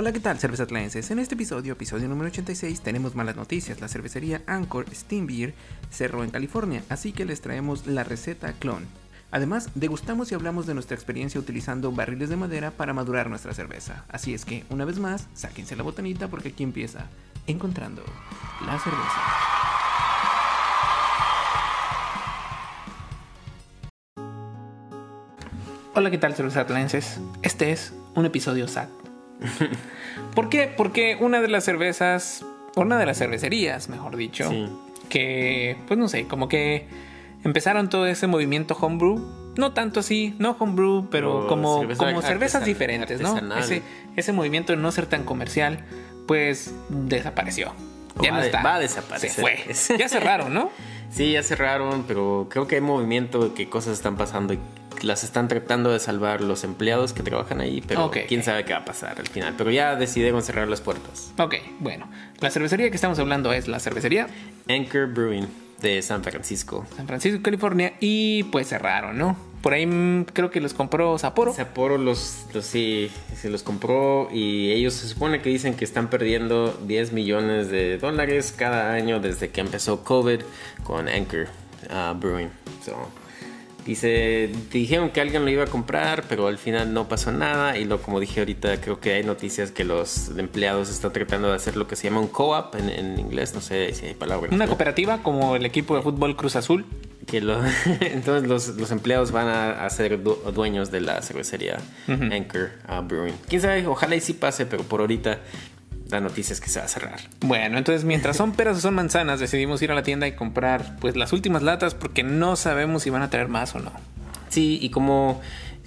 Hola, ¿qué tal, cervezatlenses? En este episodio, episodio número 86, tenemos malas noticias. La cervecería Anchor Steam Beer cerró en California, así que les traemos la receta clon. Además, degustamos y hablamos de nuestra experiencia utilizando barriles de madera para madurar nuestra cerveza. Así es que, una vez más, sáquense la botanita porque aquí empieza encontrando la cerveza. Hola, ¿qué tal, cervezatlenses? Este es un episodio SAT. ¿Por qué? Porque una de las cervezas, una de las cervecerías, mejor dicho, Sí. que, pues no sé, como que empezaron todo ese movimiento homebrew. No tanto así, no homebrew, pero como, cerveza como cervezas diferentes, ¿no? Ese, ese movimiento de no ser tan comercial, pues desapareció. Ya Va no está. va a desaparecer. Se fue. Ya cerraron, ¿no? Sí, ya cerraron, pero creo que hay movimiento de que cosas están pasando y las están tratando de salvar los empleados que trabajan ahí, pero quién sabe qué va a pasar al final. Pero ya decidieron cerrar las puertas. Ok, bueno. La cervecería que estamos hablando es la cervecería Anchor Brewing de San Francisco. San Francisco, California, y pues cerraron, ¿no? Por ahí mm, creo que los compró Sapporo. Sapporo los, los sí, se los compró y ellos se supone que dicen que están perdiendo 10 millones de dólares cada año desde que empezó COVID con Anchor uh, Brewing. So, dice, dijeron que alguien lo iba a comprar, pero al final no pasó nada y lo como dije ahorita creo que hay noticias que los empleados están tratando de hacer lo que se llama un co-op en, en inglés, no sé si hay palabra. en Una cooperativa como el equipo de fútbol Cruz Azul. que lo- entonces los, los empleados van a, a ser du- dueños de la cervecería Anchor uh, Brewing. Quién sabe, ojalá y sí pase, pero por ahorita la noticia es que se va a cerrar. Bueno, entonces mientras son peras o son manzanas, decidimos ir a la tienda y comprar pues las últimas latas porque no sabemos si van a traer más o no. Sí, y como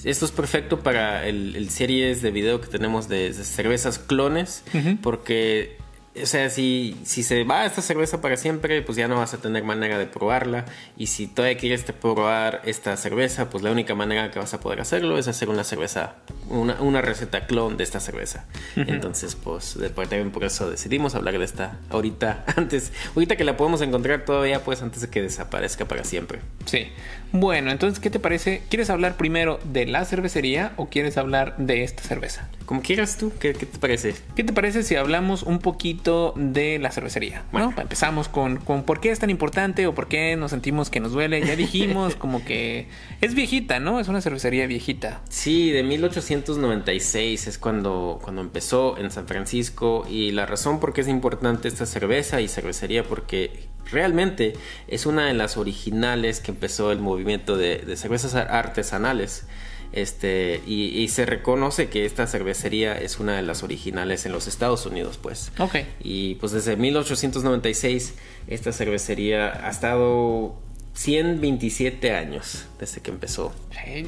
esto es perfecto para el, el series de video que tenemos de, de cervezas clones, porque, o sea, si, si se va esta cerveza para siempre, pues ya no vas a tener manera de probarla. Y si todavía quieres probar esta cerveza, pues la única manera que vas a poder hacerlo es hacer una cerveza, una, una receta clon de esta cerveza. Entonces, pues, después también por eso decidimos hablar de esta ahorita, antes, ahorita que la podemos encontrar todavía, pues antes de que desaparezca para siempre. Sí. Bueno, entonces, ¿qué te parece? ¿Quieres hablar primero de la cervecería o quieres hablar de esta cerveza? Como quieras tú, ¿qué, qué te parece? ¿Qué te parece si hablamos un poquito de la cervecería? Bueno. ¿no? Empezamos con, con por qué es tan importante o por qué nos sentimos que nos duele. Ya dijimos como que es viejita, ¿no? Es una cervecería viejita. Sí, de 1896 es cuando, cuando empezó en San Francisco y la razón por qué es importante esta cerveza y cervecería porque realmente es una de las originales que empezó el movimiento de, de cervezas ar- artesanales. Este, y, y se reconoce que esta cervecería es una de las originales en los Estados Unidos, pues. Ok. Y pues desde 1896 esta cervecería ha estado 127 años desde que empezó.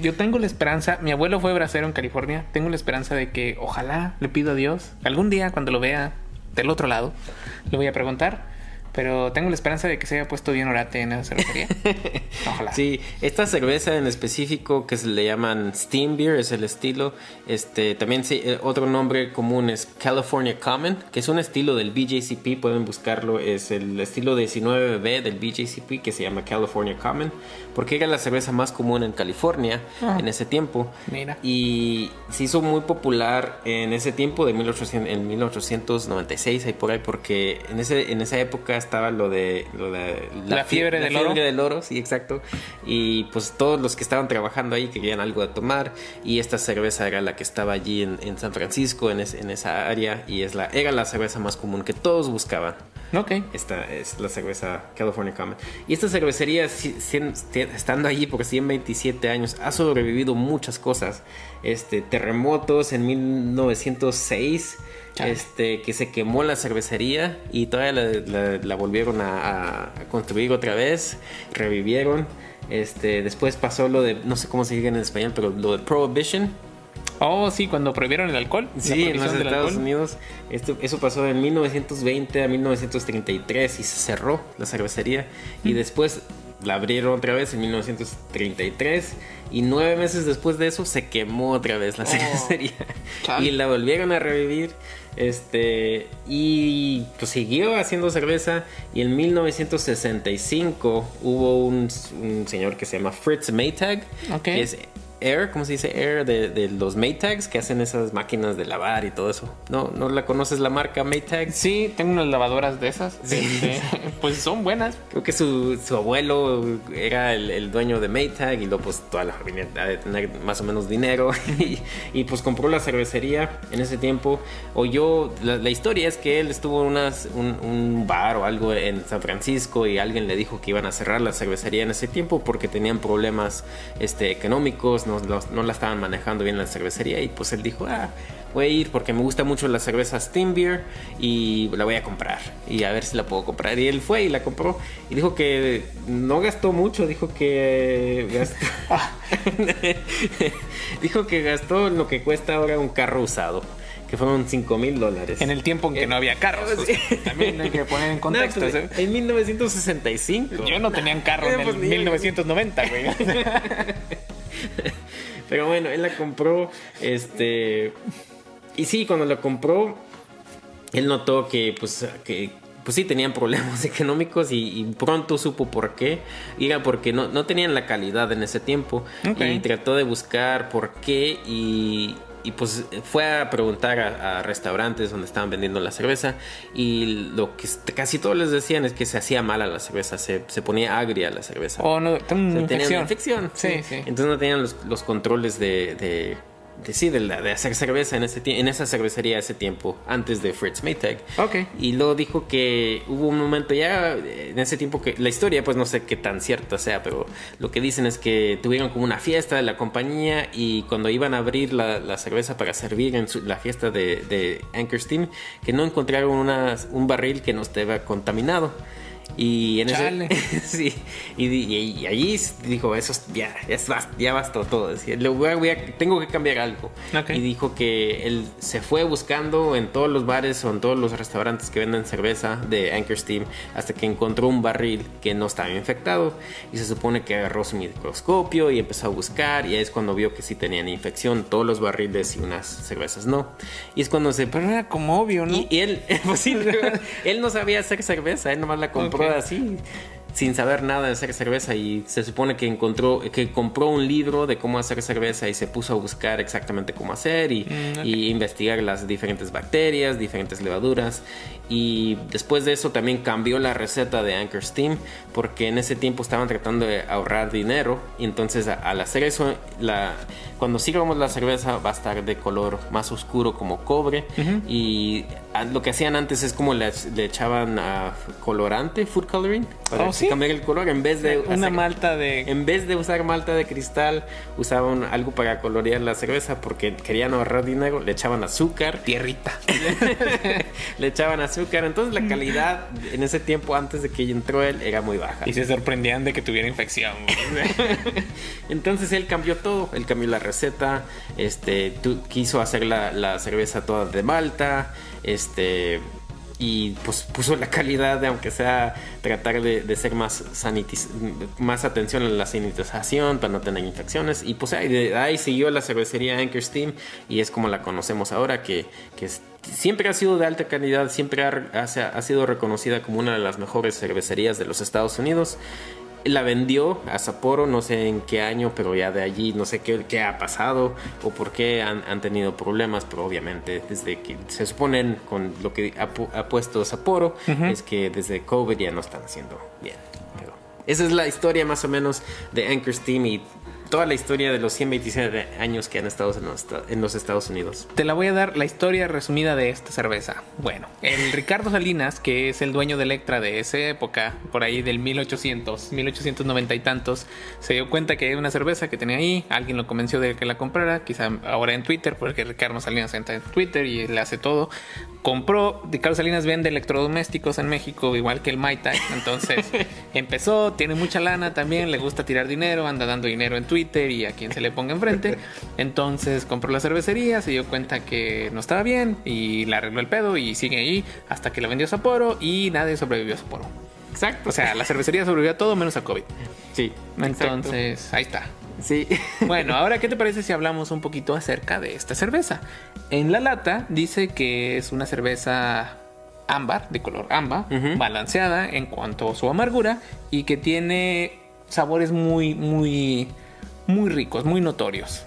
Yo tengo la esperanza, mi abuelo fue bracero en California, tengo la esperanza de que ojalá le pido a Dios, algún día cuando lo vea del otro lado, le voy a preguntar, pero tengo la esperanza de que se haya puesto bien orate en esa cervecería. Ojalá. Sí, esta cerveza en específico que se le llaman Steam Beer es el estilo. Este también sí, eh, otro nombre común es California Common, que es un estilo del BJCP, pueden buscarlo, es el estilo 19B del BJCP que se llama California Common, porque era la cerveza más común en California Ah. en ese tiempo. Mira. Y se hizo muy popular en ese tiempo de 1800, en 1896 ahí por ahí porque en ese en esa época estaba lo de, lo de La fiebre la del oro. fiebre del oro, sí, exacto. Y pues todos los que estaban trabajando ahí querían algo de tomar y esta cerveza era la que estaba allí en, en San Francisco en, es- en esa área y es la era la cerveza más común que todos buscaban. Ok. Esta es la cerveza California Common. Y esta cervecería, si- si- estando allí por 127 años, ha sobrevivido muchas cosas. Este, terremotos en 1906, Chale. este, que se quemó la cervecería y todavía la, la- la volvieron a, a- construir otra vez, revivieron. Este, después pasó lo de, no sé cómo se dice en español, pero lo de Prohibition. Oh, sí, cuando prohibieron el alcohol. Sí, en los Estados alcohol. Unidos. Esto, eso pasó en 1920 a 1933 y se cerró la cervecería. Y después la abrieron otra vez en 1933. Y nueve meses después de eso se quemó otra vez la Oh, cervecería. y la volvieron a revivir. Este, y pues siguió haciendo cerveza. Y en 1965 hubo un, un señor que se llama Fritz Maytag. Ok. Que es Air, ¿cómo se dice? Air de, de los Maytags que hacen esas máquinas de lavar y todo eso. ¿No, ¿No la conoces la marca Maytag? Sí, tengo unas lavadoras de esas. Este, pues son buenas. Creo que su, su abuelo era el, el, dueño de Maytag y luego pues toda la familia de tener más o menos dinero y, y, pues compró la cervecería en ese tiempo. Oyó, la, la historia es que él estuvo en unas, un, un bar o algo en San Francisco y alguien le dijo que iban a cerrar la cervecería en ese tiempo porque tenían problemas este, económicos, no, los, no la estaban manejando bien la cervecería y pues él dijo, ah, voy a ir porque me gusta mucho la cerveza Steam Beer y la voy a comprar y a ver si la puedo comprar. Y él fue y la compró y dijo que no gastó mucho, dijo que gastó, dijo que gastó lo que cuesta ahora un carro usado que fueron 5 mil dólares. En el tiempo en que eh, no había carros. Pues, también hay que poner en contexto. No, pues, en 1965. Yo no tenían carro en pues, el 1990, güey. Pero bueno, él la compró. Este. Y sí, cuando la compró, él notó que, pues, que, pues sí tenían problemas económicos y, y, pronto supo por qué. Era porque no, no tenían la calidad en ese tiempo. Okay. Y trató de buscar por qué y y pues fue a preguntar a, a, restaurantes donde estaban vendiendo la cerveza y lo que casi todos les decían es que se hacía mala la cerveza, se, se ponía agria la cerveza. Oh, no, tenía infección. infección. Sí, sí, sí. Entonces no tenían los, los controles de, de de, sí, de, de, hacer cerveza en, ese, en esa cervecería ese tiempo, antes de Fritz Maytag. Ok. Y luego dijo que hubo un momento ya en ese tiempo que la historia, pues no sé qué tan cierta sea, pero lo que dicen es que tuvieron como una fiesta de la compañía y cuando iban a abrir la, la cerveza para servir en su, la fiesta de, de Anchor Steam, que no encontraron una, un barril que no estaba contaminado. Y en Chale. ese. sí. Y, y, y, allí dijo: Eso ya, ya, ya bastó todo. Decía, le voy a, voy a, tengo que cambiar algo. Okay. Y dijo que él se fue buscando en todos los bares o en todos los restaurantes que venden cerveza de Anchor Steam hasta que encontró un barril que no estaba infectado. Y se supone que agarró su microscopio y empezó a buscar. Y ahí es cuando vio que sí tenían infección. Todos los barriles y unas cervezas no. Y es cuando se. Pero era como obvio, ¿no? Y, y él, pues sí, él no sabía hacer cerveza. Él nomás la compró. Okay así sin saber nada de hacer cerveza y se supone que encontró que compró un libro de cómo hacer cerveza y se puso a buscar exactamente cómo hacer y, mm, okay. y investigar las diferentes bacterias, diferentes levaduras y después de eso también cambió la receta de Anchor Steam porque en ese tiempo estaban tratando de ahorrar dinero y entonces al hacer eso la, cuando sirvamos la cerveza va a estar de color más oscuro como cobre uh -huh. y lo que hacían antes es como le, le echaban uh, colorante, food coloring para oh, ¿sí? cambiar el color en vez de una hacer, malta de en vez de usar malta de cristal usaban algo para colorear la cerveza porque querían ahorrar dinero le echaban azúcar tierrita. Le echaban azúcar. Entonces la calidad en ese tiempo antes de que entró él era muy baja. Y se sorprendían de que tuviera infección. Entonces él cambió todo. Él cambió la receta este quiso hacer la, la cerveza toda de malta este y pues puso la calidad de aunque sea tratar de, de ser más sanitis más atención en la sanitización para no tener infecciones. Y pues ahí, siguió la cervecería Anchor Steam y es como la conocemos ahora que, que siempre ha sido de alta calidad siempre ha, ha sido reconocida como una de las mejores cervecerías de los Estados Unidos la vendió a Sapporo, no sé en qué año, pero ya de allí no sé qué, qué ha pasado o por qué han, han, tenido problemas, pero obviamente desde que se suponen con lo que ha, pu ha puesto Sapporo uh -huh. es que desde COVID ya no están haciendo bien. Pero esa es la historia más o menos de Anchor Steam y toda la historia de los 127 años que han estado en los, en los, Estados Unidos. Te la voy a dar la historia resumida de esta cerveza. Bueno, el Ricardo Salinas, que es el dueño de Electra de esa época, por ahí del 1800, 1890 y tantos, se dio cuenta que hay una cerveza que tenía ahí, alguien lo convenció de que la comprara, quizá ahora en Twitter, porque Ricardo Salinas entra en Twitter y le hace todo. Compró, Ricardo Salinas vende electrodomésticos en México, igual que el Maitag, entonces empezó, tiene mucha lana también, le gusta tirar dinero, anda dando dinero en Twitter Twitter y a quien se le ponga enfrente. Entonces compró la cervecería, se dio cuenta que no estaba bien y la arregló el pedo y sigue ahí hasta que la vendió a Sapporo y nadie sobrevivió a Sapporo. Exacto. O sea, la cervecería sobrevivió a todo menos a COVID. Sí. Entonces, exacto. ahí está. Sí. Bueno, ahora, ¿qué te parece si hablamos un poquito acerca de esta cerveza? En la lata dice que es una cerveza ámbar, de color ámbar, uh -huh. balanceada en cuanto a su amargura y que tiene sabores muy, muy muy ricos, muy notorios.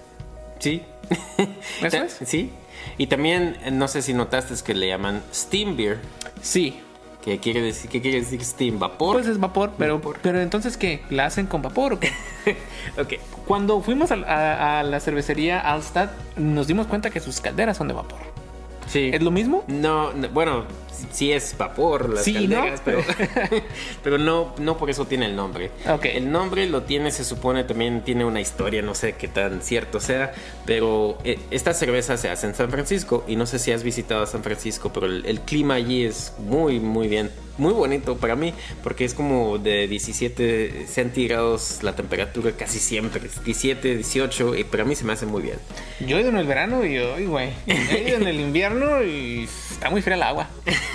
Sí. ¿Eso es? Sí. Y también, eh, no sé si notaste es que le llaman Steam Beer. Sí. ¿Qué quiere decir, qué quiere decir Steam? ¿Vapor? Pues es vapor, pero, pero entonces, ¿qué? ¿La hacen con vapor o qué? ok. Cuando fuimos a, a- a la cervecería Alstad, nos dimos cuenta que sus calderas son de vapor. Sí. ¿Es lo mismo? No, no, bueno, sí- es vapor las Sí, calderas, ¿no? pero, pero no, no por eso tiene el nombre. Ok. El nombre lo tiene, se supone, también tiene una historia, no sé qué tan cierto sea, pero eh, esta cerveza se hace en San Francisco y no sé si has visitado San Francisco, pero el, el clima allí es muy, muy bien, muy bonito para mí, porque es como de 17 centígrados la temperatura casi siempre, 17, 18, y para mí se me hace muy bien. Yo he ido en el verano y hoy, güey. He ido en el invierno y está muy fría el agua.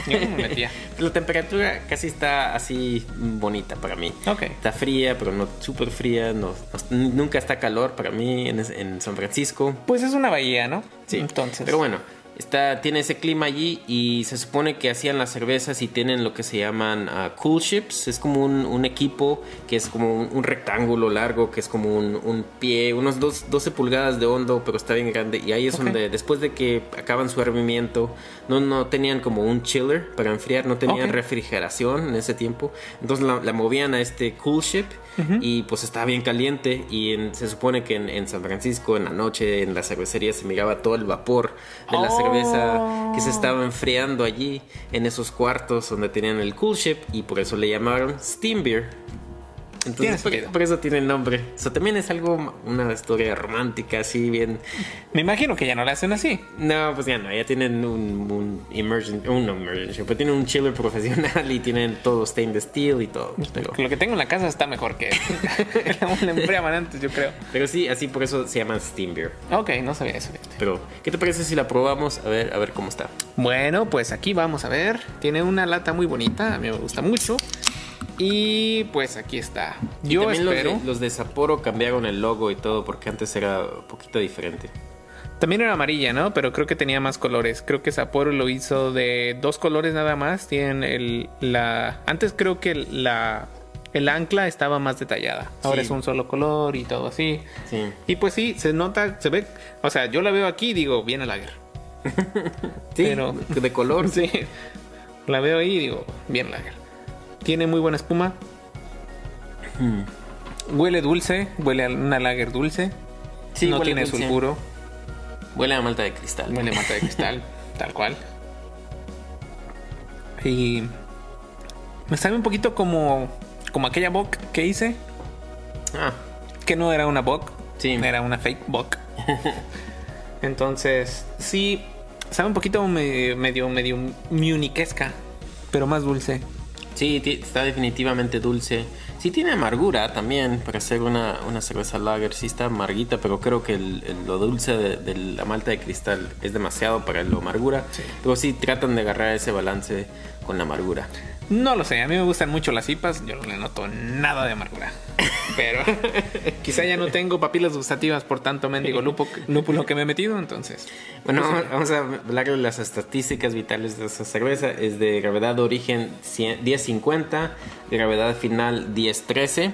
Yo no me metía. La temperatura casi está así bonita para mí. Ok. Está fría, pero no súper fría. No, no- nunca está calor para mí en, en San Francisco. Pues es una bahía, ¿no? Sí. Entonces. Pero bueno, está, tiene ese clima allí y se supone que hacían las cervezas y tienen lo que se llaman ah, cool ships. Es como un, un equipo que es como un, un rectángulo largo, que es como un, un pie, unos dos- 12 pulgadas de hondo, pero está bien grande. Y ahí es Ok. donde después de que acaban su hervimiento, no, no tenían como un chiller para enfriar, no tenían Ok. refrigeración en ese tiempo. Entonces la, la movían a este cool ship y pues estaba bien caliente. Y en- se supone que en, en San Francisco, en la noche, en la cervecería, se miraba todo el vapor de la Oh. Cerveza que se estaba enfriando allí en esos cuartos donde tenían el cool ship y por eso le llamaron Steam Beer. Entonces, por, por eso tiene el nombre. Eso también es algo, una historia romántica, así bien. Me imagino que ya no la hacen así. No, pues ya no, ya tienen un, un immersion, un no immersion, pero tienen un chiller profesional y tienen todo stainless steel y todo. Pero, Lo que tengo en la casa está mejor que la enfriaban antes, yo creo. pero sí, así por eso se llaman Steam Beer. Ok, no sabía eso. Pero, ¿qué te parece si la probamos? A ver, a ver cómo está. Bueno, pues aquí vamos a ver. Tiene una lata muy bonita, a mí me gusta mucho. Y pues aquí está. Y Yo también los de- espero. Los de, Sapporo cambiaron el logo y todo porque antes era un poquito diferente. También era amarilla, ¿no? Pero creo que tenía más colores. Creo que Sapporo lo hizo de dos colores nada más. Tienen el la antes creo que la el ancla estaba más detallada. Ahora Sí. es un solo color y todo así. Sí. Y pues sí, se nota, se ve, o sea, yo la veo aquí y digo, viene la guerra. Sí, Pero- de color. Sí. La veo ahí y digo, bien lager. Tiene muy buena espuma. Huele dulce, huele a una lager dulce. Sí, no tiene dulce. sulfuro, Huele a malta de cristal. huele a mata de cristal, tal cual. Y me sabe un poquito como como aquella bock que hice, Ah, que no era una bock, Sí. era una fake bock. Entonces, sí, sabe un poquito me- medio medio muniquesca, pero más dulce. Sí, está definitivamente dulce. Sí tiene amargura también para hacer una, una cerveza lager. Sí está amarguita, pero creo que el- el- lo dulce de, de la malta de cristal es demasiado para lo amargura. Pero sí tratan de agarrar ese balance con la amargura. No lo sé, a mí me gustan mucho las IPAs, yo no le noto nada de amargura. Pero quizá ya no tengo papilas gustativas por tanto mendigo lupo- lúpulo que me he metido, entonces. Bueno, vamos a hablar de las estadísticas vitales de esta cerveza. Es de gravedad de origen 100 1050, gravedad final 1013.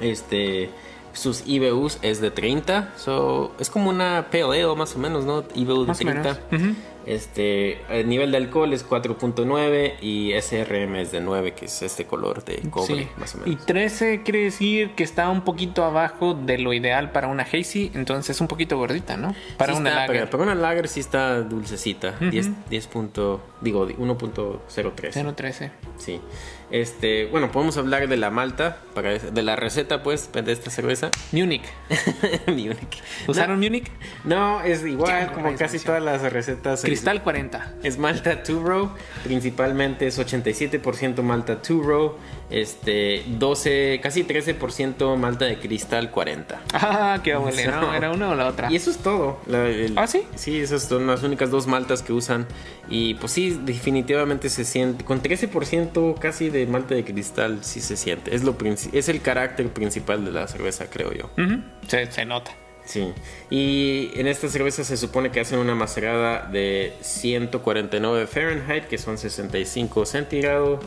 Este, sus IBUs es de 30. So, es como una Pale Ale más o menos, ¿no? IBU de Más o 30. menos. Ujú. Este, el nivel de alcohol es 4.9 y SRM es de 9, que es este color de cobre, Sí. más o Y menos. 13 quiere decir que está un poquito abajo de lo ideal para una hazy, entonces es un poquito gordita, ¿no? Para Sí una está, lager. Para, para una lager sí está dulcecita. 10, 10 punto- digo, 1.03. 0.13. Sí. Este, bueno, podemos hablar de la malta, para, de la receta, pues, de esta cerveza. Munich. Munich. ¿Usaron Munich? No, es igual Ya, como no, casi todas las recetas. Cristal 40. Es malta two row, principalmente es 87% malta two row, este 12, casi 13% malta de cristal 40. Ah, qué huele, ¿no? ¿Era una o la otra? Y eso es todo. La- el- ¿Ah, sí? Sí, esas son las únicas dos maltas que usan. Y pues sí, definitivamente se siente. Con 13% casi de malta de cristal, sí se siente. Es, lo es el carácter principal de la cerveza, creo yo. Ujú, se, se nota. Sí. Y en esta cerveza se supone que hacen una macerada de 149 Fahrenheit, que son 65 centígrados.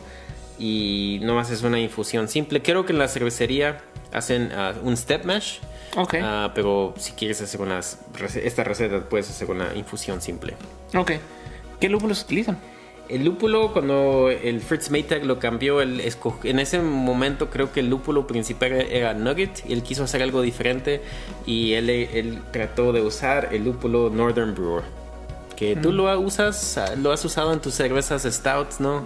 y nomás es una infusión simple. Creo que en la cervecería hacen ah, un step mash. Ok. ah, pero si quieres hacer unas esta receta puedes hacer una infusión simple. Ok. ¿Qué lúpulos utilizan? El lúpulo, cuando el Fritz Maytag lo cambió, esco- en ese momento creo que el lúpulo principal era Nugget y él quiso hacer algo diferente y él, él trató de usar el lúpulo Northern Brewer. Que tú lo usas, lo has usado en tus cervezas stouts, ¿no?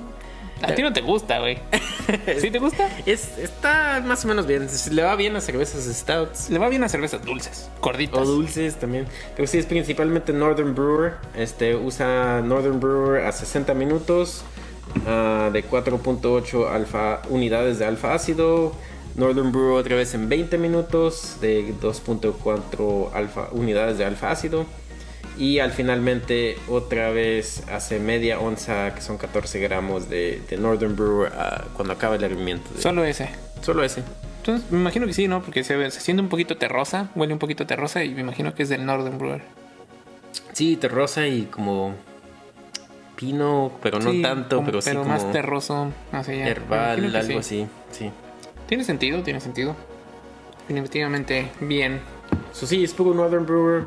A ti no te gusta, güey. ¿Sí te gusta? Es, está más o menos bien. Le va bien a cervezas stouts. Le va bien a cervezas dulces, gorditas. O dulces también. Pero sí, es principalmente Northern Brewer. Este usa Northern Brewer a 60 minutos. ah, de 4.8 alfa unidades de alfa ácido. Northern Brewer otra vez en 20 minutos. De 2.4 alfa unidades de alfa ácido. Y al finalmente otra vez hace media onza, que son 14 gramos de, de Northern Brewer ah, cuando acaba el hervimiento. de- Solo ese. Solo ese. Entonces, me imagino que sí, ¿no? Porque se, siente un poquito terrosa, huele un poquito terrosa y me imagino que es del Northern Brewer. Sí, terrosa y como pino, pero no tanto, como- pero sí como más terroso, así ya. Herbal, algo sí. así. Sí. Tiene sentido, tiene sentido. Definitivamente bien. So, sí, es puro Northern Brewer,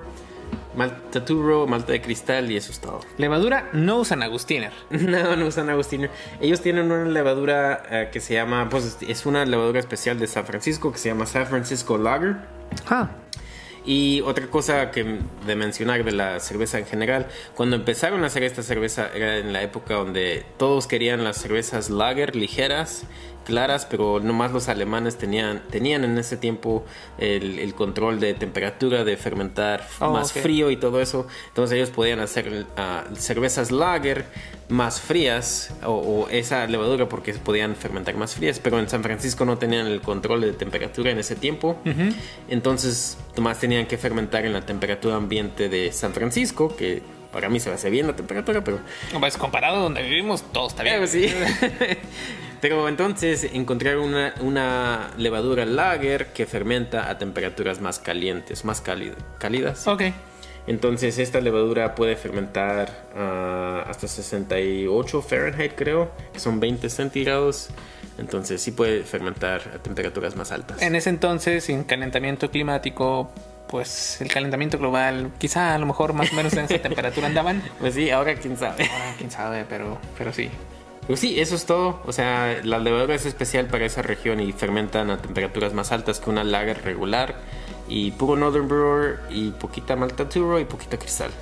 malta turo, malta de cristal y eso es todo. Levadura no usan Agustiner. No, no usan Agustiner. Ellos tienen una levadura eh, que se llama, pues es una levadura especial de San Francisco que se llama San Francisco Lager. Ah, Y otra cosa que de mencionar de la cerveza en general, cuando empezaron a hacer esta cerveza era en la época donde todos querían las cervezas lager ligeras, claras, pero nomás los alemanes tenían, tenían en ese tiempo el, el control de temperatura, de fermentar Oh, más frío y todo eso. Entonces ellos podían hacer ah, cervezas lager más frías o, o esa levadura porque podían fermentar más frías, pero en San Francisco no tenían el control de temperatura en ese tiempo. Entonces, nomás tenían que fermentar en la temperatura ambiente de San Francisco, que para mí se me hace bien la temperatura, pero... pues comparado a donde vivimos, todo está bien. Eh, pues sí. pero entonces encontraron una, una levadura lager que fermenta a temperaturas más calientes, más cálidas. cálidas. Ok. Entonces esta levadura puede fermentar ah, hasta 68 Fahrenheit creo, que son 20 centígrados. Entonces sí puede fermentar a temperaturas más altas. En ese entonces, sin calentamiento climático, pues el calentamiento global, quizá a lo mejor más o menos en esa temperatura andaban. Pues sí, ahora quién sabe. Ahora, quién sabe, pero, pero sí. Pues sí, eso es todo. O sea, la levadura es especial para esa región y fermentan a temperaturas más altas que una lager regular. Y puro Northern Brewer y poquita Malta Turo y poquita Cristal.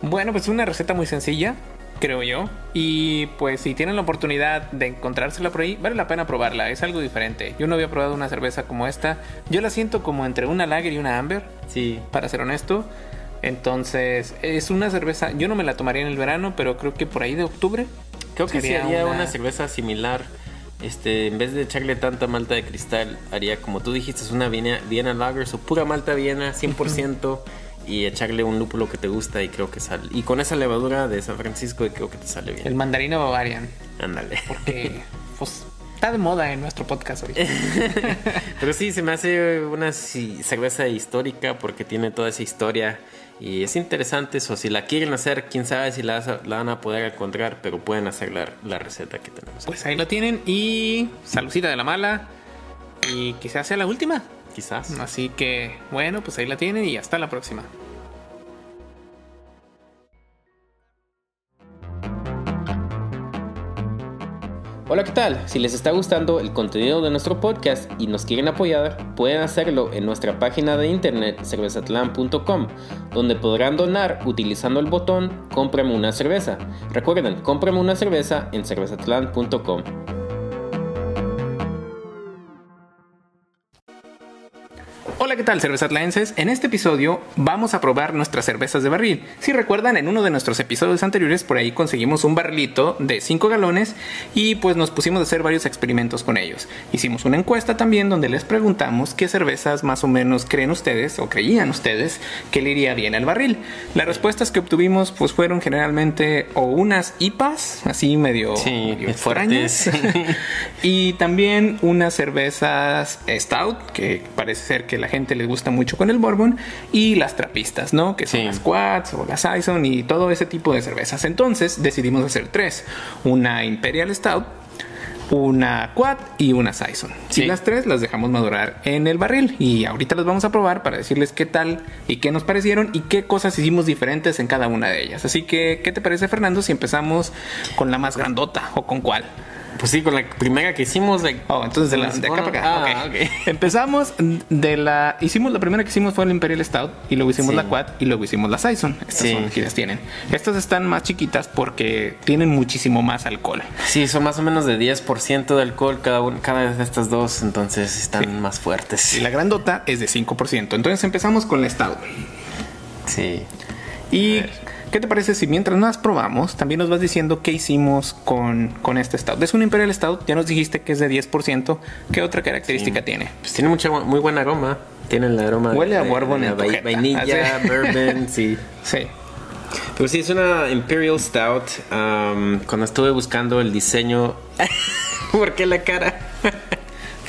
Bueno, pues una receta muy sencilla, creo yo. Y pues si tienen la oportunidad de encontrársela por ahí, vale la pena probarla. Es algo diferente. Yo no había probado una cerveza como esta. Yo la siento como entre una lager y una amber, Sí, para ser honesto. Entonces, es una cerveza. Yo no me la tomaría en el verano, pero creo que por ahí de octubre. Creo que Sería sería una... una- cerveza similar. Este, en vez de echarle tanta malta de cristal, haría como tú dijiste, es una Viena, Viena Lager, o pura malta Viena, 100%, y echarle un lúpulo que te gusta y creo que sale. Y con esa levadura de San Francisco creo que te sale bien. El mandarino Bavarian. Ándale. Que pues está de moda en nuestro podcast ahorita. Pero sí, se me hace una cerveza histórica porque tiene toda esa historia y es interesante eso. Si la quieren hacer, quién sabe si la, van a poder encontrar, pero pueden hacer la, la receta que tenemos. Pues ahí lo tienen. Y salucita de la mala. Y quizás sea la última. Quizás. Así que, bueno, pues ahí la tienen y hasta la próxima. Hola, ¿qué tal? Si les está gustando el contenido de nuestro podcast y nos quieren apoyar, pueden hacerlo en nuestra página de internet cervezatlan.com, donde podrán donar utilizando el botón Cómprame una cerveza. Recuerden, cómprame una cerveza en cervezatlan.com. Hola, ¿qué tal, cervezatlaenses? En este episodio vamos a probar nuestras cervezas de barril. Si recuerdan, en uno de nuestros episodios anteriores por ahí conseguimos un barrilito de 5 galones y pues nos pusimos a hacer varios experimentos con ellos. Hicimos una encuesta también donde les preguntamos qué cervezas más o menos creen ustedes o creían ustedes que le iría bien al barril. Las respuestas que obtuvimos pues fueron generalmente o unas IPAs, así medio, Sí, medio extrañas, y también unas cervezas Stout, que parece ser que la gente les gusta mucho con el bourbon, y las trapistas, ¿no? Que son Sí. las Quads o las Saison y todo ese tipo de cervezas. Entonces decidimos hacer tres: una Imperial Stout, una Quad y una Saison. Y las tres las dejamos madurar en el barril y ahorita las vamos a probar para decirles qué tal y qué nos parecieron y qué cosas hicimos diferentes en cada una de ellas. Así que, ¿qué te parece Fernando si empezamos con la más grandota o con cuál? Pues sí, con la primera que hicimos. De, oh, entonces de, la, de acá para acá. Ah, okay. Empezamos de la. Hicimos la primera que hicimos fue el Imperial Stout y luego hicimos la Quad y luego hicimos la Saison. Estas son las que tienen. Estas están más chiquitas porque tienen muchísimo más alcohol. Sí, son más o menos de 10% de alcohol cada, una, cada de estas dos, entonces están más fuertes. Y la grandota es de 5%. Entonces empezamos con la Stout. Sí. Y ¿Qué te parece si mientras nos probamos, también nos vas diciendo qué hicimos con, con este stout? Es un Imperial Stout, ya nos dijiste que es de 10%. ¿Qué otra característica tiene? Pues tiene mucha, muy buen aroma. Tiene el aroma. Huele a bourbon vainilla, ah, bourbon, sí. Sí. Pero sí, es una Imperial Stout. cuando estuve buscando el diseño. ¿Por qué la cara?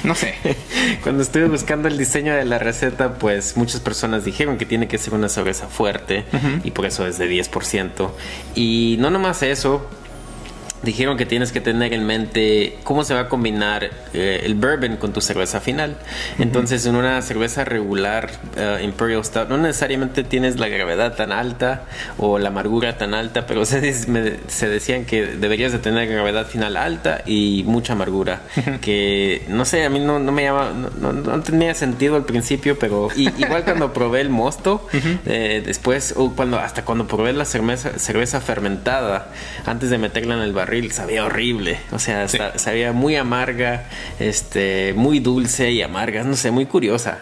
No sé. Cuando estuve buscando el diseño de la receta, pues muchas personas dijeron que tiene que ser una cerveza fuerte y por eso es de 10%. Y no nomás eso, dijeron que tienes que tener en mente cómo se va a combinar eh, el bourbon con tu cerveza final. Entonces, en una cerveza regular eh, Imperial Stout no necesariamente tienes la gravedad tan alta o la amargura tan alta, pero se, se decían que deberías de tener gravedad final alta y mucha amargura. Que no sé, a mí no, me llama, no, tenía sentido al principio, pero igual cuando probé el mosto, eh, después, o cuando hasta cuando probé la cerveza, cerveza fermentada, antes de meterla en el barril sabía horrible. O sea, sabía muy amarga, este, muy dulce y amarga, no sé, muy curiosa.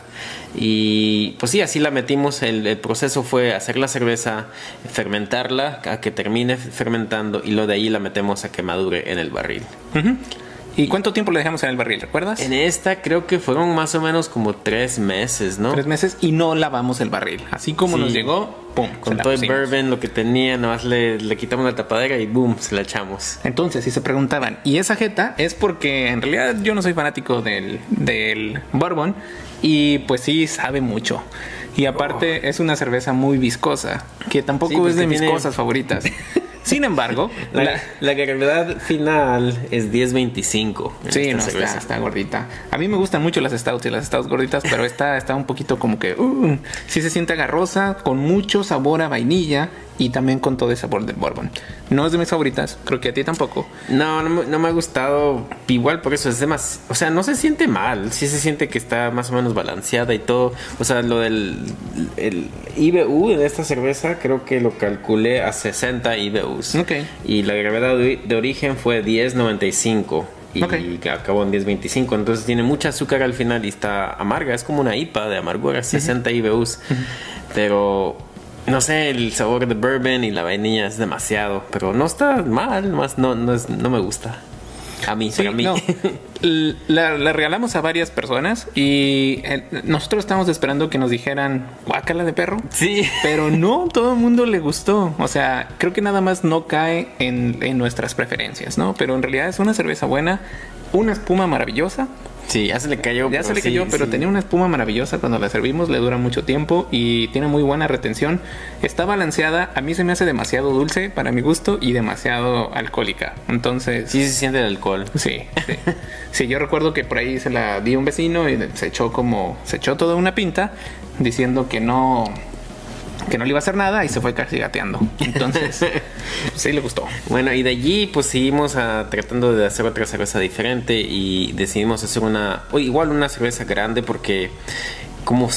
Y pues sí, así la metimos. El, proceso fue hacer la cerveza, fermentarla, a que termine fermentando y lo de ahí la metemos a que madure en el barril. ¿Y cuánto tiempo le dejamos en el barril, recuerdas? En esta creo que fueron más o menos como tres meses, ¿no? Tres meses y no lavamos el barril. Así como nos llegó, ¡pum! Con todo el bourbon, lo que tenía, nada más le, quitamos la tapadera y ¡boom! Se la echamos. Entonces, si se preguntaban, ¿y esa jeta? Es porque en realidad yo no soy fanático del, del bourbon y pues sí sabe mucho. Y aparte oh. es una cerveza muy viscosa, que tampoco pues es de mis cosas favoritas. Sin embargo, la, la, gravedad final es 10.25. Sí, no, está, está, gordita. A mí me gustan mucho las stouts y las stouts gorditas, pero esta está un poquito como que... Uh, sí se siente agarrosa, con mucho sabor a vainilla y también con todo el sabor del bourbon. No es de mis favoritas, creo que a ti tampoco. No, no, me ha gustado. Igual por eso es más, o sea, no se siente mal, sí se siente que está más o menos balanceada y todo. O sea, lo del el IBU de esta cerveza creo que lo calculé a 60 IBUs. Ok. Y la gravedad de, origen fue 10.95 y acabó en 10.25. Entonces tiene mucha azúcar al final y está amarga. Es como una IPA de amargura, 60 IBUs. Pero no sé, el sabor de bourbon y la vainilla es demasiado, pero no está mal, más no, no, no me gusta. A mí, sí, a mí. la, regalamos a varias personas y eh, nosotros estamos esperando que nos dijeran guácala de perro. Sí. Pero no, todo el mundo le gustó. O sea, creo que nada más no cae en, en nuestras preferencias, ¿no? Pero en realidad es una cerveza buena, una espuma maravillosa Sí, ya se le cayó. Ya se le cayó, pero tenía una espuma maravillosa cuando la servimos, le dura mucho tiempo y tiene muy buena retención. Está balanceada, a mí se me hace demasiado dulce para mi gusto y demasiado alcohólica. Entonces... Sí se siente el alcohol. Sí, sí. sí, yo recuerdo que por ahí se la di a un vecino y se echó como... Se echó toda una pinta diciendo que no que no le iba a hacer nada y se fue casi gateando. Entonces, sí le gustó. Bueno, y de allí pues seguimos a, ah, tratando de hacer otra cerveza diferente y decidimos hacer una, o igual una cerveza grande porque como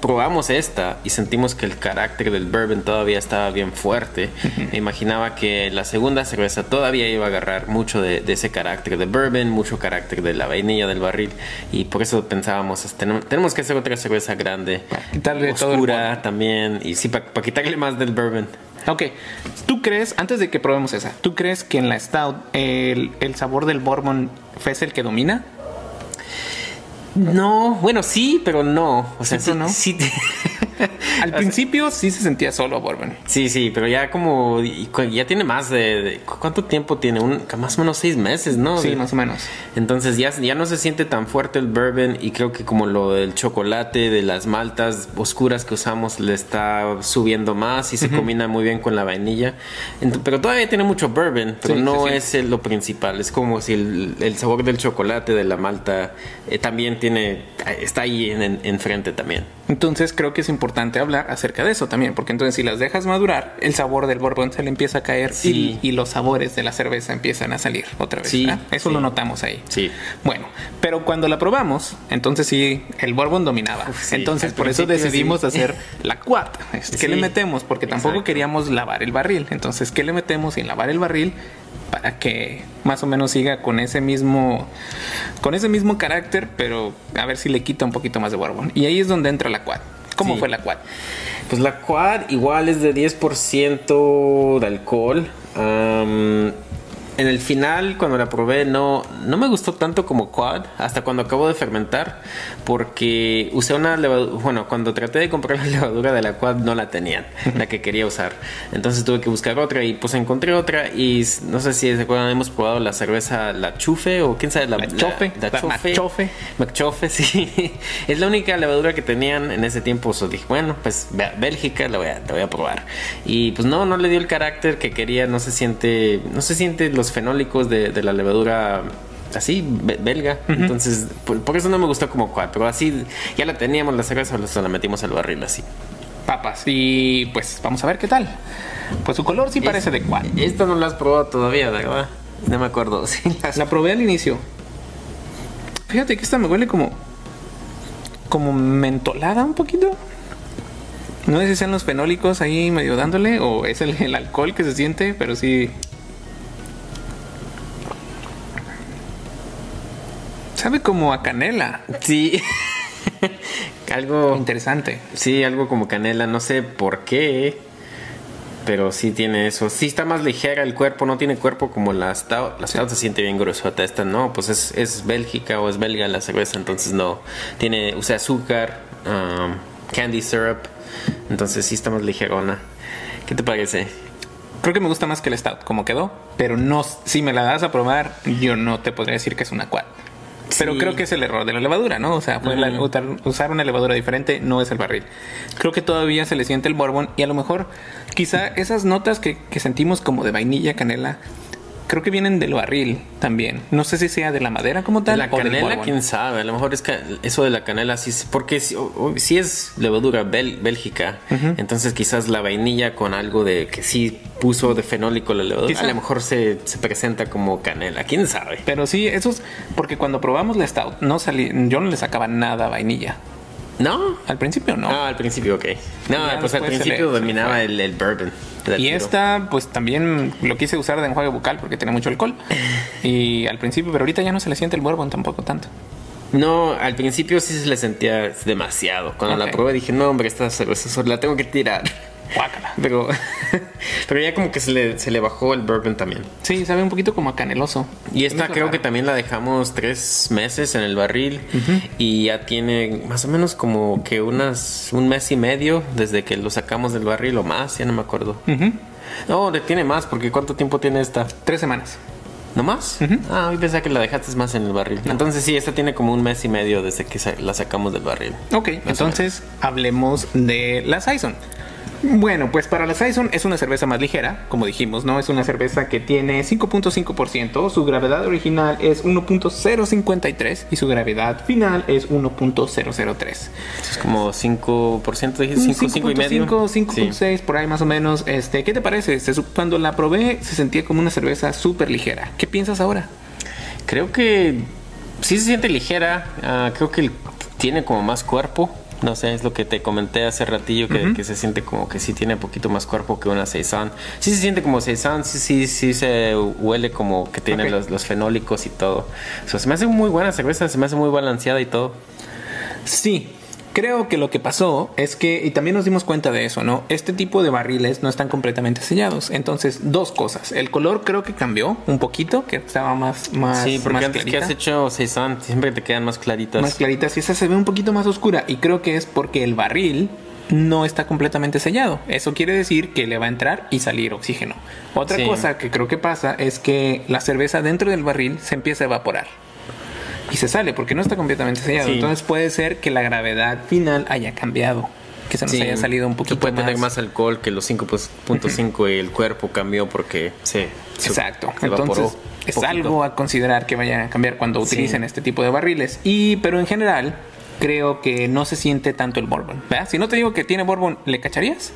probamos esta y sentimos que el carácter del bourbon todavía estaba bien fuerte. Me imaginaba que la segunda cerveza todavía iba a agarrar mucho de, ese carácter de bourbon, mucho carácter de la vainilla del barril y por eso pensábamos, tenemos, que hacer otra cerveza grande, quitarle oscura también y sí, para quitarle más del bourbon. Ok, ¿tú crees, antes de que probemos esa, ¿tú crees que en la Stout el, el sabor del bourbon es el que domina? No, bueno, sí, pero no. O sea, sí, no. Al principio sí se sentía solo bourbon. Sí, sí, pero ya como ya tiene más de, ¿cuánto tiempo tiene? Un más o menos seis meses, ¿no? Sí, más o menos. Entonces ya, ya no se siente tan fuerte el bourbon y creo que como lo del chocolate, de las maltas oscuras que usamos le está subiendo más y se combina muy bien con la vainilla. pero todavía tiene mucho bourbon, pero no es lo principal. Es como si el, sabor del chocolate, de la malta, eh, también tiene, está ahí enfrente en, también. Entonces creo que es importante hablar acerca de eso también, porque entonces si las dejas madurar, el sabor del bourbon se le empieza a caer y, los sabores de la cerveza empiezan a salir otra vez. Eso lo notamos ahí. Sí. Bueno, pero cuando la probamos, entonces sí, el bourbon dominaba. entonces por eso decidimos hacer la quad. ¿Qué le metemos? Porque tampoco queríamos lavar el barril. Entonces, ¿qué le metemos sin lavar el barril? Para que más o menos siga con ese mismo con ese mismo carácter, pero a ver si le quita un poquito más de bourbon. Y ahí es donde entra la quad. ¿Cómo fue la quad? Pues la quad igual es de 10% de alcohol en el final, cuando la probé, no, no me gustó tanto como Quad, hasta cuando acabo de fermentar, porque usé una levadura, bueno, cuando traté de comprar la levadura de la Quad no la tenían, la que quería usar. Entonces tuve que buscar otra y pues encontré otra y no sé si se acuerdan, hemos probado la cerveza La Chufe o quién sabe, la Chofe. La, Chofe. McChofe, sí. es la única levadura que tenían en ese tiempo. So dije, bueno, pues Bélgica la voy a, la voy a probar. Y pues no, no le dio el carácter que quería, no se siente, no se siente los fenólicos de, la levadura así, belga. Entonces, por, eso no me gustó como cual, pero así ya la teníamos la cerveza, se la metimos al barril así. Papas. Y pues vamos a ver qué tal. Pues su color sí parece de cual. Esta no la has probado todavía, ¿verdad? No me acuerdo. La probé al inicio. Fíjate que esta me huele como. como mentolada un poquito. No sé si sean los fenólicos ahí medio dándole o es el alcohol que se siente, pero sí. Sabe como a canela. Sí. algo interesante. Sí, algo como canela, no sé por qué, pero sí tiene eso. Sí está más ligera el cuerpo, no tiene cuerpo como la stout. La stout se siente bien gruesota, esta no, pues es, es bélgica o es belga la cerveza, entonces no. Tiene, usa azúcar, um, candy syrup, entonces sí está más ligerona. ¿Qué te parece? Creo que me gusta más que el stout, como quedó, pero no, si me la das a probar, yo no te podría decir que es una quad. Pero creo que es el error de la levadura, ¿no? O sea, usar una levadura diferente no es el barril. Creo que todavía se le siente el bourbon y a lo mejor quizá esas notas que, que sentimos como de vainilla, canela, creo que vienen del barril también. No sé si sea de la madera como tal. La canela, quién sabe. A lo mejor es que eso de la canela sí, porque si, es levadura bélgica, entonces quizás la vainilla con algo de que sí puso de fenólico la levadura, a lo mejor se, presenta como canela. Quién sabe. Pero sí, eso es porque cuando probamos la stout, no salí, yo no le sacaba nada vainilla. ¿No? Al principio no. No, al principio ok. No, pues al principio dominaba el, el, bourbon. Y esta, pues también lo quise usar de enjuague bucal porque tiene mucho alcohol. y al principio, pero ahorita ya no se le siente el bourbon tampoco tanto. No, al principio sí se le sentía demasiado. Cuando la probé dije, no, hombre, esta cerveza la tengo que tirar. Pero, pero ya como que se le, se le bajó el bourbon también. Sí, sabe un poquito como a caneloso. Y esta creo que también la dejamos tres meses en el barril y ya tiene más o menos como que unas un mes y medio desde que lo sacamos del barril o más, ya no me acuerdo. No, tiene más porque ¿cuánto tiempo tiene esta? Tres semanas. ¿No más? Ah, hoy pensé que la dejaste más en el barril. Entonces sí, esta tiene como un mes y medio desde que la sacamos del barril. Ok, entonces hablemos de la Saison. Bueno, pues para la Saison es una cerveza más ligera, como dijimos, ¿no? Es una cerveza que tiene 5.5%, su gravedad original es 1.053 y su gravedad final es 1.003. Es como 5%, dijiste 5, 5 y medio. 5.6 por ahí más o menos. Este, ¿qué te parece? Cuando la probé se sentía como una cerveza súper ligera. ¿Qué piensas ahora? Creo que sí se siente ligera, uh, creo que tiene como más cuerpo. No sé, es lo que te comenté hace ratillo, que, se siente como que sí tiene un poquito más cuerpo que una Saison. Sí se siente como Saison, sí, sí, sí se huele como que tiene los, los, fenólicos y todo. O sea, se me hace muy buena cerveza, se me hace muy balanceada y todo. Sí, creo que lo que pasó es que, y también nos dimos cuenta de eso, ¿no? Este tipo de barriles no están completamente sellados. Entonces, dos cosas. El color creo que cambió un poquito, que estaba más, más, sí, porque antes que has hecho Saison siempre te quedan más claritas. Más claritas y esa se ve un poquito más oscura. Y creo que es porque el barril no está completamente sellado. Eso quiere decir que le va a entrar y salir oxígeno. Otra cosa que creo que pasa es que la cerveza dentro del barril se empieza a evaporar. Y se sale porque no está completamente sellado. Entonces puede ser que la gravedad final haya cambiado que se nos haya salido un poquito puede tener más alcohol que los 5.5 y el cuerpo cambió porque sí. Exacto. Entonces es algo a considerar que vaya a cambiar cuando utilicen este tipo de barriles. Y pero en general creo que no se siente tanto el bourbon. Si no te digo que tiene bourbon, ¿le cacharías?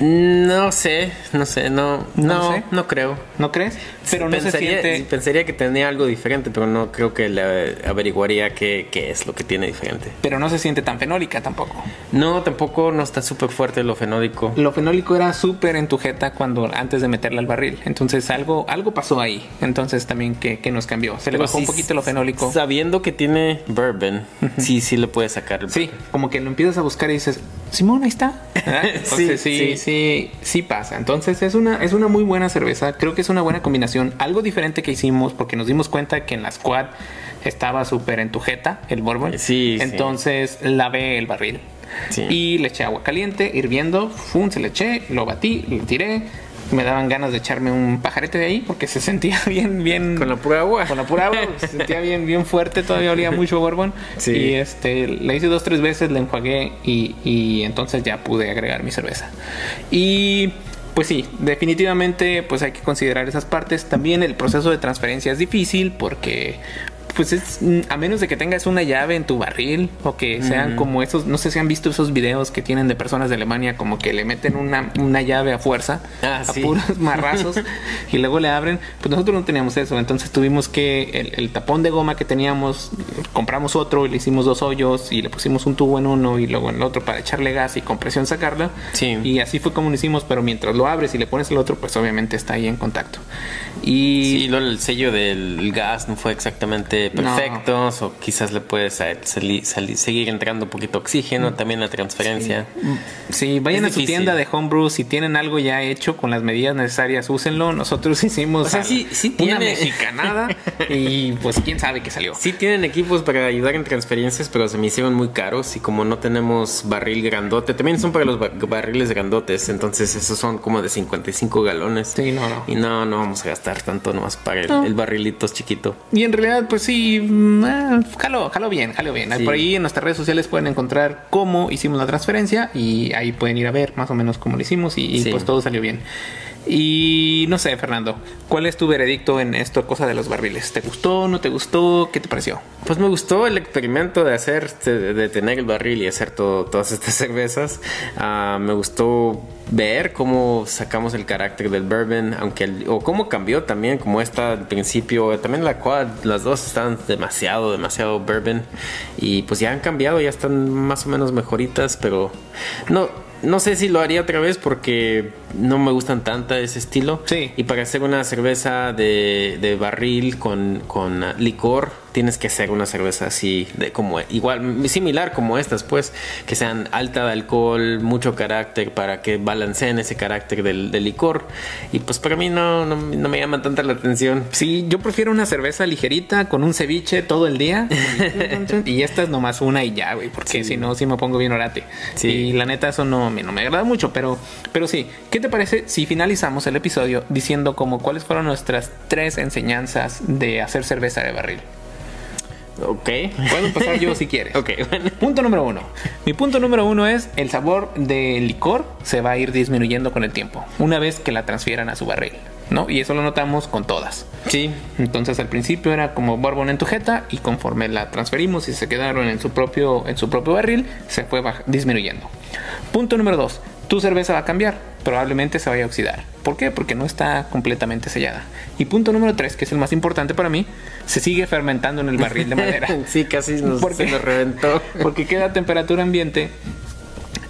No sé, no sé, no, no, no, creo. ¿No crees? Pero no pensaría, pensaría que tenía algo diferente, pero no creo que le averiguaría qué, qué, es lo que tiene diferente. Pero no se siente tan fenólica tampoco. No, tampoco no está súper fuerte lo fenólico. Lo fenólico era súper en tu jeta cuando antes de meterla al barril. Entonces algo, algo pasó ahí. Entonces también que, nos cambió. Se le bajó un poquito lo fenólico. Sabiendo que tiene bourbon, sí, sí le puedes sacar. El sí, como que lo empiezas a buscar y dices, Simón, ahí está. sí, sí, sí sí, sí pasa. Entonces es una, es una muy buena cerveza. Creo que es una buena combinación. Algo diferente que hicimos porque nos dimos cuenta que en la squad estaba súper en tu jeta el bourbon. Sí. Entonces lavé el barril. Y le eché agua caliente, hirviendo, fum, se le eché, lo batí, lo tiré, me daban ganas de echarme un pajarete de ahí porque se sentía bien, bien. Con la pura agua. Con la pura agua, se sentía bien, bien fuerte, todavía olía mucho Borbón. Sí. Y este, la hice dos, tres veces, la enjuagué y, y entonces ya pude agregar mi cerveza. Y pues sí, definitivamente pues hay que considerar esas partes. También el proceso de transferencia es difícil porque pues es mm, a menos de que tengas una llave en tu barril o que sean como esos, no sé si han visto esos videos que tienen de personas de Alemania como que le meten una, una llave a fuerza, ah, a puros marrazos y luego le abren, pues nosotros no teníamos eso, entonces tuvimos que el, tapón de goma que teníamos, compramos otro y le hicimos dos hoyos y le pusimos un tubo en uno y luego en el otro para echarle gas y con presión sacarla. Sí. Y así fue como lo hicimos, pero mientras lo abres y le pones el otro, pues obviamente está ahí en contacto. Y sí, el sello del gas no fue exactamente perfectos o quizás le puedes seguir entrando un poquito oxígeno, también la transferencia. Sí, vayan a su tienda de homebrew, si tienen algo ya hecho con las medidas necesarias, úsenlo. Nosotros hicimos una mexicanada y pues quién sabe qué salió. Sí tienen equipos para ayudar en transferencias, pero se me hicieron muy caros y como no tenemos barril grandote, también son para los barriles grandotes, entonces esos son como de 55 galones. Sí, no, no. Y no, no vamos a gastar tanto nomás para el, el barrilito chiquito. Y en realidad, pues sí, y mm, eh, jalo, bien, jalo bien. Por ahí en nuestras redes sociales pueden encontrar cómo hicimos la transferencia y ahí pueden ir a ver más o menos cómo lo hicimos y, pues todo salió bien. Y no sé, Fernando, ¿cuál es tu veredicto en esto, cosa de los barriles? ¿Te gustó? ¿No te gustó? ¿Qué te pareció? Pues me gustó el experimento de hacer, de, tener el barril y hacer todas estas cervezas. Ah, me gustó ver cómo sacamos el carácter del bourbon, aunque o cómo cambió también, como esta al principio, también la cual las dos están demasiado, demasiado bourbon y pues ya han cambiado, ya están más o menos mejoritas, pero no, no sé si lo haría otra vez porque no me gustan tanto ese estilo. Sí. Y para hacer una cerveza de, de barril con, con licor, tienes que hacer una cerveza así, de como igual, similar como estas, pues, que sean alta de alcohol, mucho carácter, para que balanceen ese carácter del, licor. Y pues para mí no, no, me llama tanta la atención. Sí, yo prefiero una cerveza ligerita con un ceviche todo el día. y esta es nomás una y ya, güey, porque si no, sí me pongo bien orate. Sí. Y la neta, eso no, no me agrada mucho, pero, pero sí. ¿Qué te parece si finalizamos el episodio diciendo como cuáles fueron nuestras tres enseñanzas de hacer cerveza de barril? Ok. Puedo empezar yo si quieres. Ok. Punto número uno. Mi punto número uno es el sabor del licor se va a ir disminuyendo con el tiempo, una vez que la transfieran a su barril. ¿no? Y eso lo notamos con todas. Sí. Entonces al principio era como bourbon en tu jeta y conforme la transferimos y se quedaron en su propio, en su propio barril, se fue disminuyendo. Punto número dos. Tu cerveza va a cambiar. Probablemente se vaya a oxidar. ¿Por qué? Porque no está completamente sellada. Y punto número tres, que es el más importante para mí, se sigue fermentando en el barril de madera. sí, casi nos, se nos reventó. porque queda a temperatura ambiente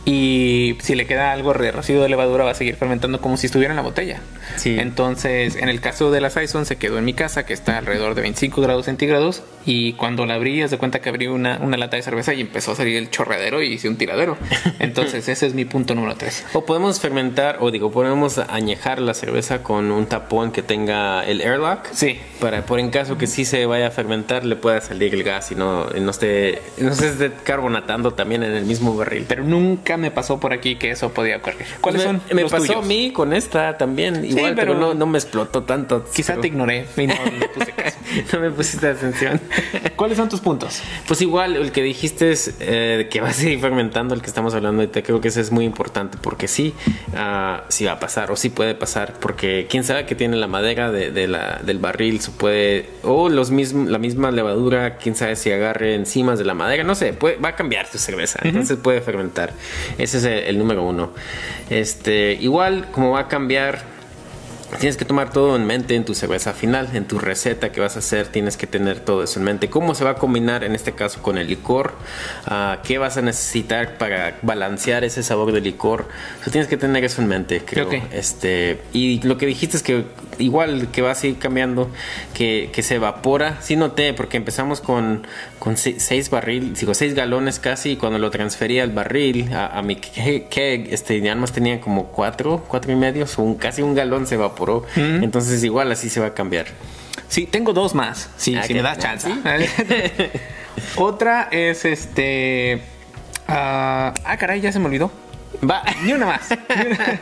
y si le queda algo de residuo de levadura va a seguir fermentando como si estuviera en la botella. Sí. Entonces, en el caso de la Saison se quedó en mi casa que está alrededor de 25 grados centígrados y cuando la abrí, se cuenta que abrí una, una, lata de cerveza y empezó a salir el chorredero y hice un tiradero. Entonces, ese es mi punto número 3. O podemos fermentar, o digo, podemos añejar la cerveza con un tapón que tenga el airlock. Sí. Para, por en caso que sí se vaya a fermentar, le pueda salir el gas y no, no esté, no se esté carbonatando también en el mismo barril. Pero nunca nunca me pasó por aquí que eso podía ocurrir. ¿Cuáles me, son? Me los pasó tuyos? a mí con esta también, igual, pero- pero, no, no me explotó tanto. Quizá pero- te ignoré y no le puse caso. no me pusiste atención. ¿Cuáles son tus puntos? Pues igual, el que dijiste es eh, que va a seguir fermentando, el que estamos hablando ahorita, creo que ese es muy importante porque sí, ah, sí va a pasar o sí puede pasar, porque quién sabe que tiene la madera de, de la, del barril, se puede, o los mismos, la misma levadura, quién sabe si agarre enzimas de la madera, no sé, puede, va a cambiar tu cerveza, entonces puede fermentar. Ese es el, número uno. Este, igual, como va a cambiar Tienes que tomar todo en mente en tu cerveza final, en tu receta que vas a hacer, tienes que tener todo eso en mente. ¿Cómo se va a combinar en este caso con el licor? Ah, ¿Qué vas a necesitar para balancear ese sabor del licor? O sea, tienes que tener eso en mente, creo. Ok. Este, y lo que dijiste es que igual que va a seguir cambiando, que, que se evapora. Sí noté, porque empezamos con, con se- seis barril, digo, seis galones casi, y cuando lo transfería al barril, a, a mi ke- keg, este, ya más tenía como cuatro, cuatro y medio, un, casi un galón se evaporó. Entonces igual así se va a cambiar. Sí, tengo dos más. Sí, Ah, si ¿qué? me das chance. Otra es este. ah, ah, caray, ya se me olvidó. Va. Ni una más. Ni una-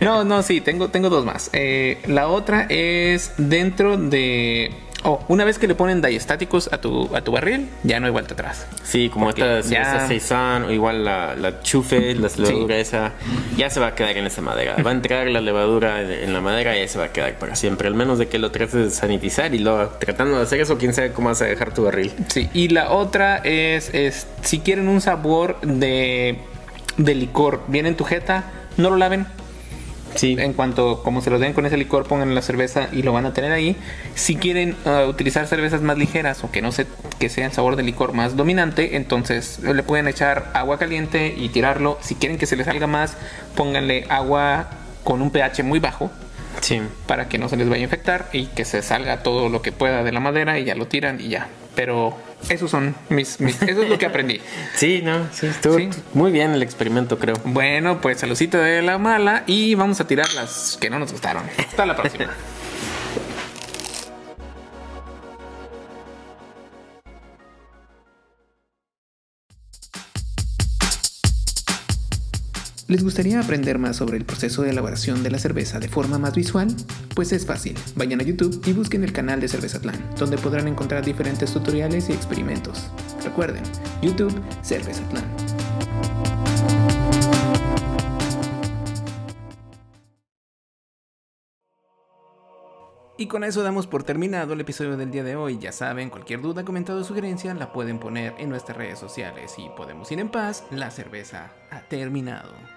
No, no, sí, tengo, tengo dos más. Eh, la otra es dentro de. Oh, una vez que le ponen diestáticos a tu, a tu barril, ya no hay vuelta atrás. Sí, como Porque esta ya- Saison o igual la, la chufe, la levadura esa, ya se va a quedar en esa madera. Va a entrar la levadura en, en la madera y ya se va a quedar para siempre. Al menos de que lo trates de sanitizar y luego tratando de hacer eso, quién sabe cómo vas a dejar tu barril. Sí, y la otra es, es si quieren un sabor de, de licor bien en tu jeta, no lo laven. Sí. En cuanto como se lo den con ese licor, pongan la cerveza y lo van a tener ahí. Si quieren uh, utilizar cervezas más ligeras o que no se, que sea el sabor de licor más dominante, entonces le pueden echar agua caliente y tirarlo. Si quieren que se les salga más, pónganle agua con un pH muy bajo Sí. para que no se les vaya a infectar y que se salga todo lo que pueda de la madera y ya lo tiran y ya. Pero esos son mis, mis eso es lo que aprendí. Sí, no, sí, estuvo Sí. muy bien el experimento, creo. Bueno, pues saludcito de la mala y vamos a tirar las que no nos gustaron. Hasta la próxima. ¿Les gustaría aprender más sobre el proceso de elaboración de la cerveza de forma más visual? Pues es fácil. Vayan a YouTube y busquen el canal de Cervezatlán, donde podrán encontrar diferentes tutoriales y experimentos. Recuerden, YouTube Cervezatlán. Y con eso damos por terminado el episodio del día de hoy. Ya saben, cualquier duda, comentario o sugerencia la pueden poner en nuestras redes sociales y podemos ir en paz. La cerveza ha terminado.